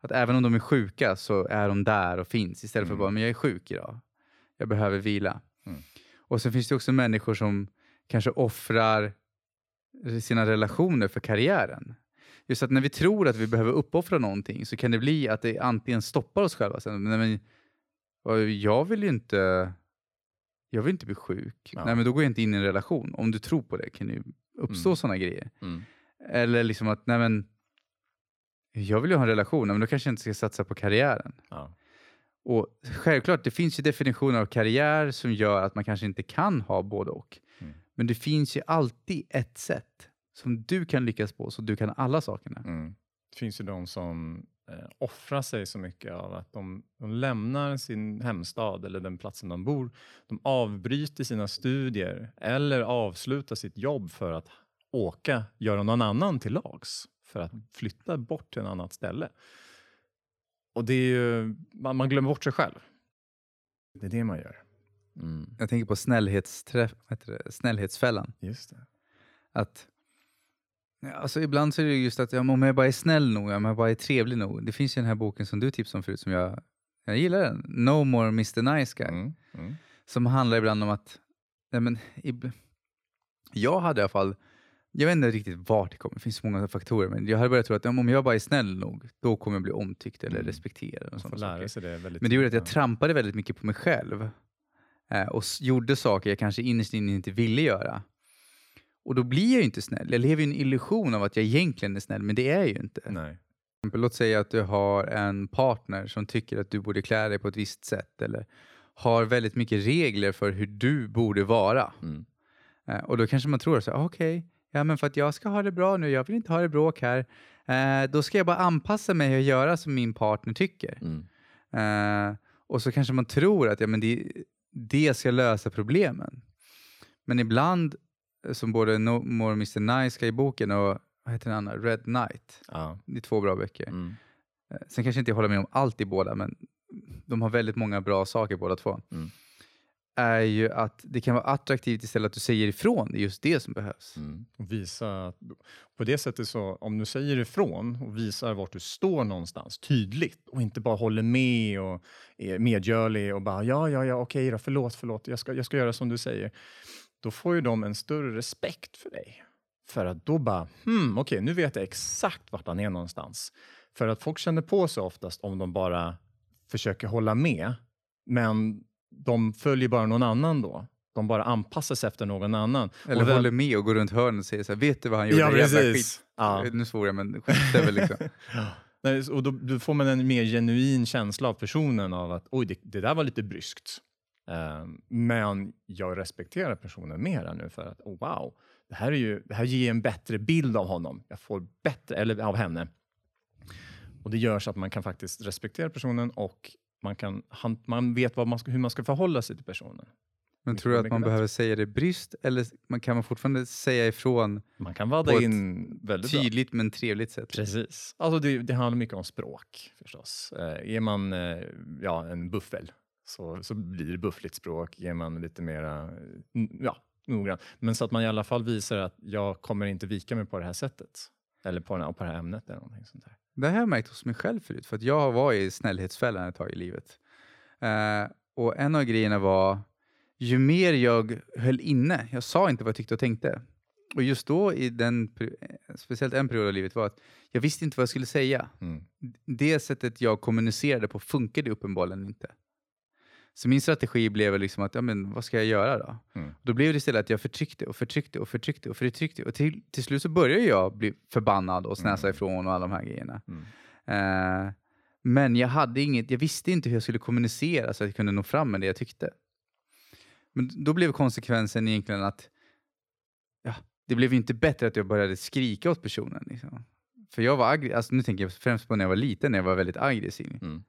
Att även om de är sjuka så är de där och finns istället för Mm. bara, men jag är sjuk idag. Jag behöver vila. Mm. Och sen finns det också människor som kanske offrar sina relationer för karriären. Just att när vi tror att vi behöver uppoffra någonting så kan det bli att det antingen stoppar oss själva. Sen, nej, men, "Ja, jag vill ju inte jag vill inte bli sjuk. Ja. Nej, men då går jag inte in i en relation. Om du tror på det kan det ju uppstå Mm. sådana grejer. Mm. Eller liksom att, nej men, jag vill ju ha en relation, men då kanske jag inte ska satsa på karriären. Ja. Och självklart, det finns ju definitioner av karriär som gör att man kanske inte kan ha både och. Men det finns ju alltid ett sätt som du kan lyckas på, så du kan alla sakerna. Mm. Det finns ju de som eh, offrar sig så mycket av att de, de lämnar sin hemstad eller den platsen de bor. De avbryter sina studier eller avslutar sitt jobb för att åka, göra någon annan till lags. För att flytta bort till ett annat ställe. Och det är ju, man, man glömmer bort sig själv. Det är det man gör. Mm. Jag tänker på snällhetsträff, det? snällhetsfällan. Just det. Att, alltså ibland så är det just att ja, om jag bara är snäll nog, om jag bara är trevlig nog. Det finns ju den här boken som du tipsade om förut som jag, jag gillar den. No more Mr Nice Guy. Mm. Mm. Som handlar ibland om att, nej men, jag hade i alla fall, jag vet inte riktigt vart det kommer, det finns så många faktorer, men jag hade börjat tro att om jag bara är snäll nog, då kommer jag bli omtyckt eller Mm. respekterad. Och väldigt Men det gjorde att jag trampade väldigt mycket på mig själv och s- gjorde saker jag kanske innerst inne inte ville göra. Och då blir jag ju inte snäll. Jag lever i en illusion av att jag egentligen är snäll, men det är jag ju inte. Nej. låt säga att du har en partner som tycker att du borde klä dig på ett visst sätt eller har väldigt mycket regler för hur du borde vara. Mm. Eh, och då kanske man tror så okej, ja men för att jag ska ha det bra nu, jag vill inte ha det bråk här, eh, då ska jag bara anpassa mig och göra som min partner tycker. Mm. Eh, och så kanske man tror att ja, men det, det ska lösa problemen. Men ibland, eh, som både No More Mr Nice i boken och vad heter den andra? Red Knight. Ja. Det är två bra böcker. Mm. Eh, Sen kanske inte jag håller med om allt i båda, men de har väldigt många bra saker båda två. Mm. Är ju att det kan vara attraktivt istället att du säger ifrån. Det är just det som behövs. Mm. Och visa att, på det sättet så, om du säger ifrån och visar vart du står någonstans tydligt och inte bara håller med och är medgörlig och bara ja, ja, ja, okej då, förlåt, förlåt, jag ska, jag ska göra som du säger. Då får ju de en större respekt för dig. För att då bara, hmm, okej, nu vet jag exakt vart han är någonstans. För att folk känner på sig oftast om de bara försöker hålla med, men de följer bara någon annan då. De bara anpassar sig efter någon annan. Eller Och vem- håller med och går runt hörnet och säger så här, vet du vad han gjorde? Ja, Jävla precis. Skit. Ja. Nu svor jag, men skitstövel liksom. Nej, och då, då får man en mer genuin känsla av personen av att oj, det, det där var lite bryskt. Eh, men jag respekterar personen mer nu för att oh, wow, det här, är ju, det här ger en bättre bild av honom. Jag får bättre, eller av henne. Och det gör så att man kan faktiskt respektera personen och man, kan, han, man vet vad man ska, hur man ska förhålla sig till personen. Men tror du att man bättre. behöver säga det bryskt eller man kan man fortfarande säga ifrån Man kan vadda På ett in väldigt bra. tydligt men trevligt sätt? Precis. Alltså det, det handlar mycket om språk förstås. Eh, är man eh, ja, en buffel så, så blir det buffligt språk. Är man lite mera n- ja, noggrann. Men så att man i alla fall visar att jag kommer inte vika mig på det här sättet. Eller på, på det här ämnet eller någonting sånt där. Det här har jag märkt hos mig själv förut, för att jag har varit i snällhetsfällan ett tag i livet. Eh, och en av grejerna var, ju mer jag höll inne, jag sa inte vad jag tyckte och tänkte. Och just då, i den, eh, speciellt en period av livet, var att jag visste inte vad jag skulle säga. Mm. Det sättet jag kommunicerade på funkade uppenbarligen inte. Så min strategi blev liksom att, ja men vad ska jag göra då? Mm. Då blev det istället att jag förtryckte och förtryckte och förtryckte och förtryckte. Och till, till slut så började jag bli förbannad och snäsa Mm. ifrån och alla de här grejerna. Mm. Eh, men jag, hade inget, jag visste inte hur jag skulle kommunicera så att jag kunde nå fram med det jag tyckte. Men då blev konsekvensen egentligen att ja, det blev inte bättre att jag började skrika åt personen. Liksom. För jag var aggressiv, alltså nu tänker jag främst på när jag var liten, när jag var väldigt aggressiv. Mm.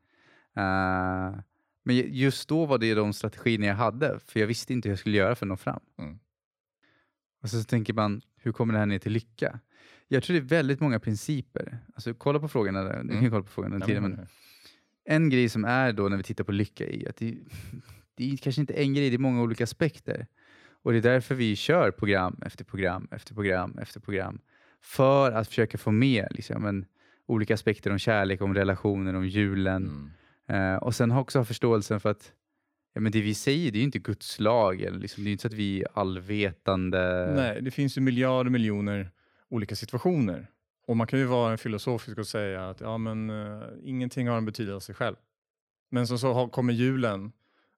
Eh, men ju- just då var det de strategierna jag hade, för jag visste inte hur jag skulle göra för att nå fram. Mm. Och så, så tänker man, hur kommer det här ner till lycka? Jag tror det är väldigt många principer. Alltså, kolla på frågorna där. Du kan Mm. kolla på frågorna Ja, men- men en grej som är då när vi tittar på lycka är att det, det är kanske inte en grej, det är många olika aspekter. Och det är därför vi kör program efter program efter program efter program. För att försöka få med liksom, en, olika aspekter om kärlek, om relationer, om julen. Mm. Eh, och sen har också ha förståelsen för att ja, men det vi säger det är ju inte Guds lag. Eller liksom, det är inte så att vi är allvetande. Nej, det finns ju miljarder miljoner olika situationer. Och man kan ju vara filosofisk och säga att ja, men, uh, ingenting har en betydelse själv. Men så, så har, kommer julen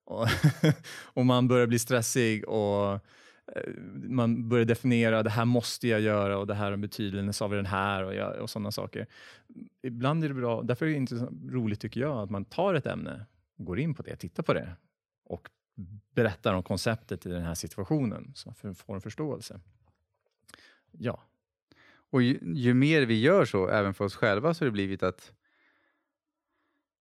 och, och man börjar bli stressig och Eh, man börjar definiera det här måste jag göra och det här har betydelse av den här och, jag, och sådana saker. Ibland är det bra, därför är det inte roligt tycker jag att man tar ett ämne, går in på det, tittar på det och berättar om konceptet i den här situationen så man får en förståelse. Ja. Och ju, ju mer vi gör så, även för oss själva, så har det blivit att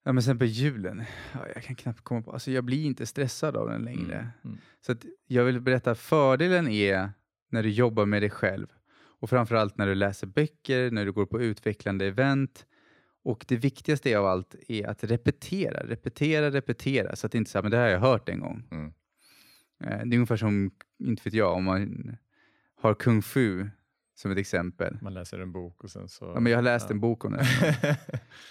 Ja men sen på julen, ja, jag kan knappt komma på, alltså jag blir inte stressad av den längre. Mm. Mm. Så att jag vill berätta, fördelen är när du jobbar med dig själv. Och framförallt när du läser böcker, när du går på utvecklande event. Och det viktigaste av allt är att repetera, repetera, repetera. Så att det inte är så här, men det här har jag hört en gång. Mm. Eh, Det är ungefär som, inte vet jag, om man har kung fu som ett exempel. Man läser en bok och sen så... Ja, men jag har läst ja. en bok om det.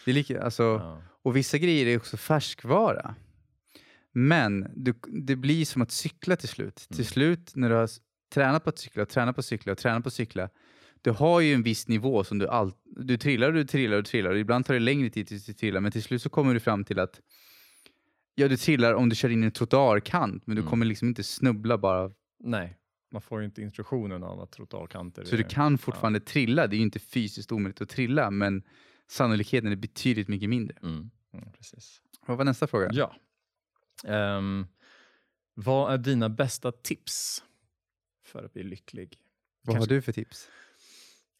det är lika, alltså, ja. Och vissa grejer är också färskvara. Men du, det blir som att cykla till slut. Mm. Till slut när du har tränat på att cykla, och tränat på att cykla och tränat på att cykla. Du har ju en viss nivå som du all, du trillar och du trillar och trillar. Och ibland tar det längre tid tills du trillar. Men till slut så kommer du fram till att ja, du trillar om du kör in i en trottoarkant. Men du Mm. kommer liksom inte snubbla bara. Nej, man får ju inte instruktionen av att trottoarkanter Så är... du kan fortfarande trilla. Det är ju inte fysiskt omöjligt att trilla. Men sannolikheten är betydligt mycket mindre. Mm. Mm, precis. Vad var nästa fråga? Ja. Ehm, vad är dina bästa tips för att bli lycklig? Vad har Kanske- du för tips?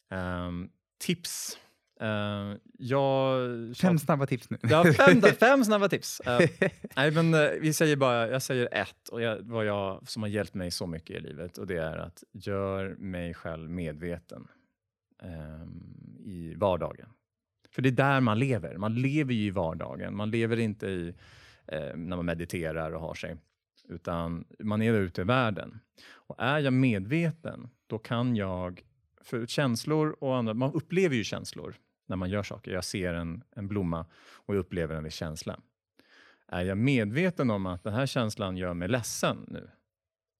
Ehm, tips? Ehm, jag... Fem snabba tips nu. Ja, fem, fem snabba tips. Eh, nej, men, eh, vi säger bara, jag säger ett, och jag, vad jag, som har hjälpt mig så mycket i livet. Och Det är att gör mig själv medveten ehm, i vardagen. För det är där man lever. Man lever ju i vardagen. Man lever inte i eh, när man mediterar och har sig. Utan man är ute i världen. Och är jag medveten, då kan jag... För känslor och andra... Man upplever ju känslor när man gör saker. Jag ser en, en blomma och jag upplever en viss känsla. Är jag medveten om att den här känslan gör mig ledsen nu,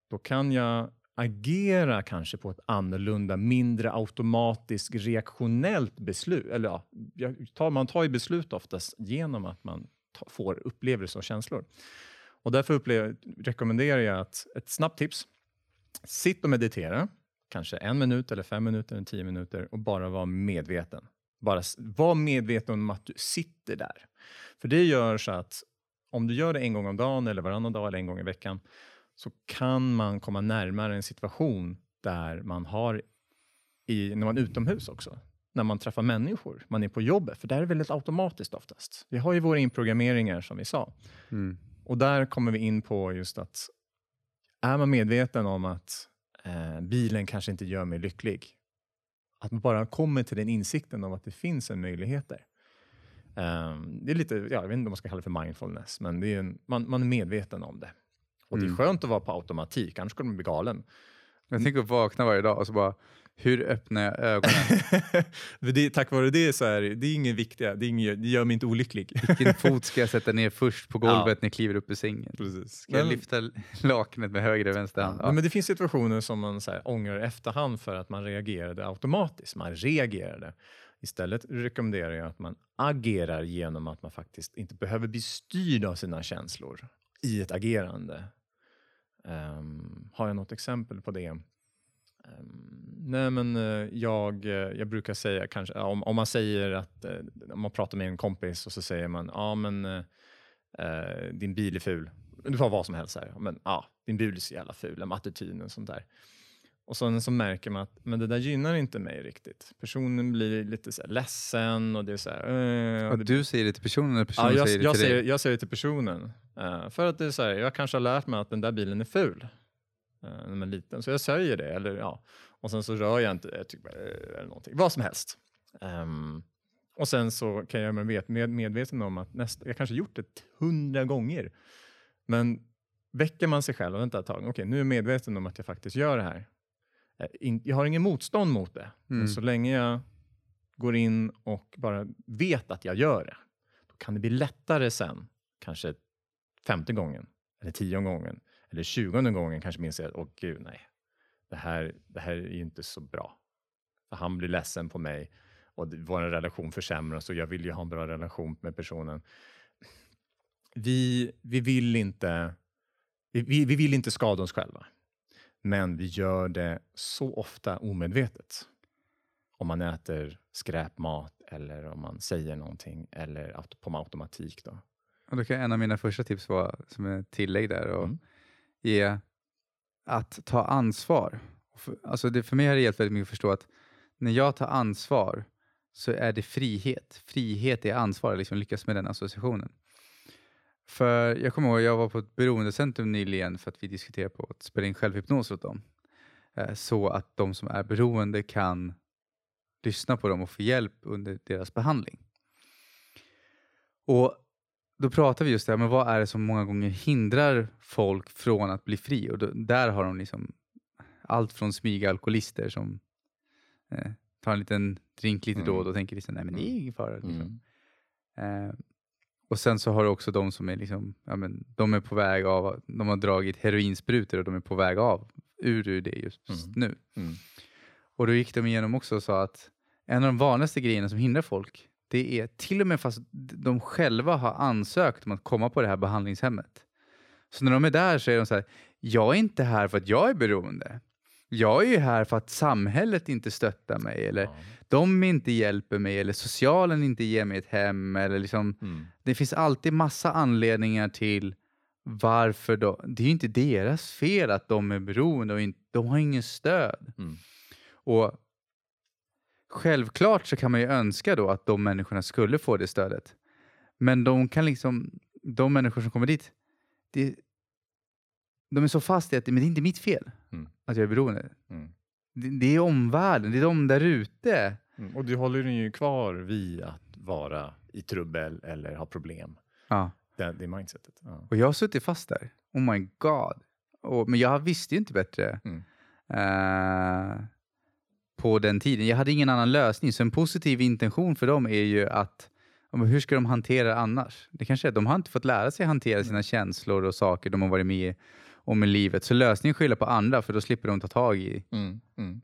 då kan jag agera kanske på ett annorlunda, mindre automatiskt reaktionellt beslut. Eller ja, tar, man tar ju beslut oftast genom att man ta, får upplevelser och känslor. Och därför upplever, rekommenderar jag att, ett snabbt tips, sitt och meditera, kanske en minut eller fem minuter eller tio minuter och bara vara medveten. Bara var medveten om att du sitter där. För det gör så att om du gör det en gång om dagen eller varannan dag eller en gång i veckan så kan man komma närmare en situation där man har, i, när man är utomhus också, när man träffar människor, man är på jobbet, för där är det väldigt automatiskt oftast. Vi har ju våra inprogrammeringar som vi sa. Mm. Och där kommer vi in på just att är man medveten om att eh, bilen kanske inte gör mig lycklig, att man bara kommer till den insikten om att det finns en möjlighet där. Um, det är lite, ja, jag vet inte om man ska kalla det för mindfulness, men det är en, man, man är medveten om det. Och det är Mm. skönt att vara på automatik, annars skulle man bli galen. Jag tänker att vakna varje dag och så bara, hur öppnar jag ögonen? Det, tack vare det så är det, det är inget viktiga, det, är inget, det gör mig inte olycklig. Vilken fot ska jag sätta ner först på golvet när jag kliver upp ur sängen? Precis. Ska jag Men- lyfta lakanet med höger och vänster hand? Ja. Men det finns situationer som man så här, ångrar i efterhand för att man reagerade automatiskt. Man reagerade. Istället rekommenderar jag att man agerar genom att man faktiskt inte behöver bli styrd av sina känslor i ett agerande. Um, har jag något exempel på det? Um, nej men uh, jag, uh, jag brukar säga kanske, uh, om, om man säger att, eh, om man pratar med en kompis och så säger man, ja men eh, eh, din bil är ful. Du får vad som helst här. Men ja, din bil är så jävla ful, attityden och sånt där. Och sen så märker man att men det där gynnar inte mig riktigt. Personen blir lite så här ledsen och det är så här... eh, och det- du säger det till personen eller personen Ja, jag, säger det jag, till säger, dig? jag säger det till personen. Eh, för att det är så här, jag kanske har lärt mig att den där bilen är ful. Uh, när man är liten. Så jag säger det. Eller, ja. Och sen så rör jag inte jag tycker bara, eller någonting. Vad som helst. Ehm, och sen så kan jag vara med, med, medveten om att nästa, jag kanske gjort det hundra gånger. Men väcker man sig själv och vänta ett tag. Okej, nu är jag medveten om att jag faktiskt gör det här. Eh, in, jag har ingen motstånd mot det. Men Mm. så länge jag går in och bara vet att jag gör det, då kan det bli lättare sen, kanske femte gången, eller tionde gången, eller tjugonde gången kanske minns jag, åh gud nej, det här, det här är ju inte så bra. För han blir ledsen på mig och vår relation försämras och jag vill ju ha en bra relation med personen. Vi, vi vill inte vi, vi vill inte skada oss själva, men vi gör det så ofta omedvetet. Om man äter skräpmat eller om man säger någonting eller på automatik. Då. Och då kan en av mina första tips vara, som är tillägg där, och Mm. är att ta ansvar. För, alltså det, för mig har det hjälpt väldigt mycket att förstå att när jag tar ansvar så är det frihet. Frihet är ansvar, liksom lyckas med den associationen. För jag kommer ihåg, jag var på ett beroendecentrum nyligen för att vi diskuterade på att spela in självhypnos åt dem. Eh, Så att de som är beroende kan lyssna på dem och få hjälp under deras behandling. Och då pratar vi just det här, men vad är det som många gånger hindrar folk från att bli fri? Och då, där har de liksom allt från smygalkoholister som eh, tar en liten drink lite då och Mm. då och tänker liksom, nej men det är ingen fara. Liksom. Mm. Eh, och sen så har du också de som är liksom, ja, men, de är på väg av, de har dragit heroinsprutor och de är på väg av ur, det just Mm. nu. Mm. Och då gick de igenom också och sa att en av de vanligaste grejerna som hindrar folk, det är till och med fast de själva har ansökt om att komma på det här behandlingshemmet. Så när de är där så är de så här, jag är inte här för att jag är beroende. Jag är ju här för att samhället inte stöttar mig eller Ja. de inte hjälper mig eller socialen inte ger mig ett hem eller liksom Mm. det finns alltid massa anledningar till varför de, det är ju inte deras fel att de är beroende och inte, de har ingen stöd. Mm. Och självklart så kan man ju önska då att de människorna skulle få det stödet. Men de kan liksom, de människor som kommer dit, det, de är så fast i att men det är inte mitt fel Mm. att jag är beroende. Mm. Det, det är omvärlden, det är de där ute. Mm. Och du håller den ju kvar vid att vara i trubbel eller ha problem. Ja. Det, det är mindsetet. Ja. Och jag har suttit fast där. Oh my god. Och, men jag visste ju inte bättre eh, på den tiden. Jag hade ingen annan lösning. Så en positiv intention för dem är ju att hur ska de hantera det annars? Det kanske är de har inte fått lära sig hantera sina känslor och saker de har varit med om i livet. Så lösningen skylla på andra för då slipper de ta tag i. Mm. Mm.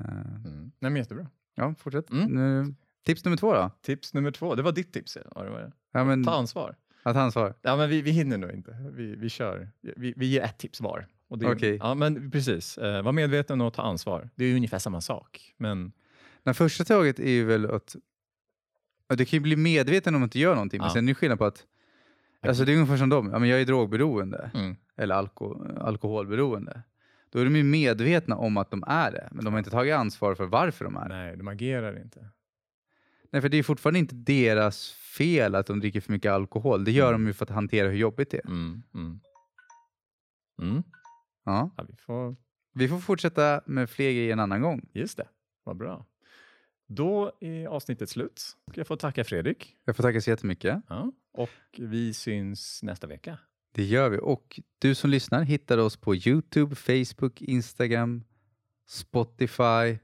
Mm. Nej, men jättebra. ja, fortsätt. Mm. Nu, tips nummer två då? Tips nummer två, det var ditt tips. Ja, det var det. Ja, men, Ta ansvar. att ta ansvar. Ja, men vi, vi hinner nog inte. Vi, vi kör. Vi, vi ger ett tips var. Och det, Okej. Ja, men precis. Eh, var medveten och ta ansvar. Det är ju ungefär samma sak. Men Det första taget är ju väl att du kan ju bli medveten om att du gör någonting, men Ja. sen är det skillnad på att alltså det är ungefär som dem, ja, men jag är drogberoende mm. eller alko alkoholberoende. Då är de ju medvetna om att de är det, men de har inte tagit ansvar för varför de är det. nej, de agerar inte. Nej, för det är fortfarande inte deras fel att de dricker för mycket alkohol. Det gör Mm. de ju för att hantera hur jobbigt det är. Mm, mm. Mm. Ja. Ja, vi får, Vi får fortsätta med fler grejer en annan gång. just det, vad bra. Då är avsnittet slut. Jag får tacka Fredrik. Jag får tacka så jättemycket. Ja. Och vi syns nästa vecka. Det gör vi. Och du som lyssnar hittar oss på Youtube, Facebook, Instagram, Spotify.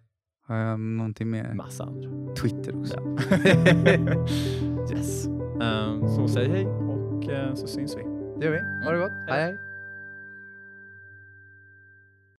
Har jag någonting mer? Massa andra. Twitter också. Ja. yes. Ehm, så säg hej och eh, så syns vi. Det gör vi. Ha det gott. Hej hej.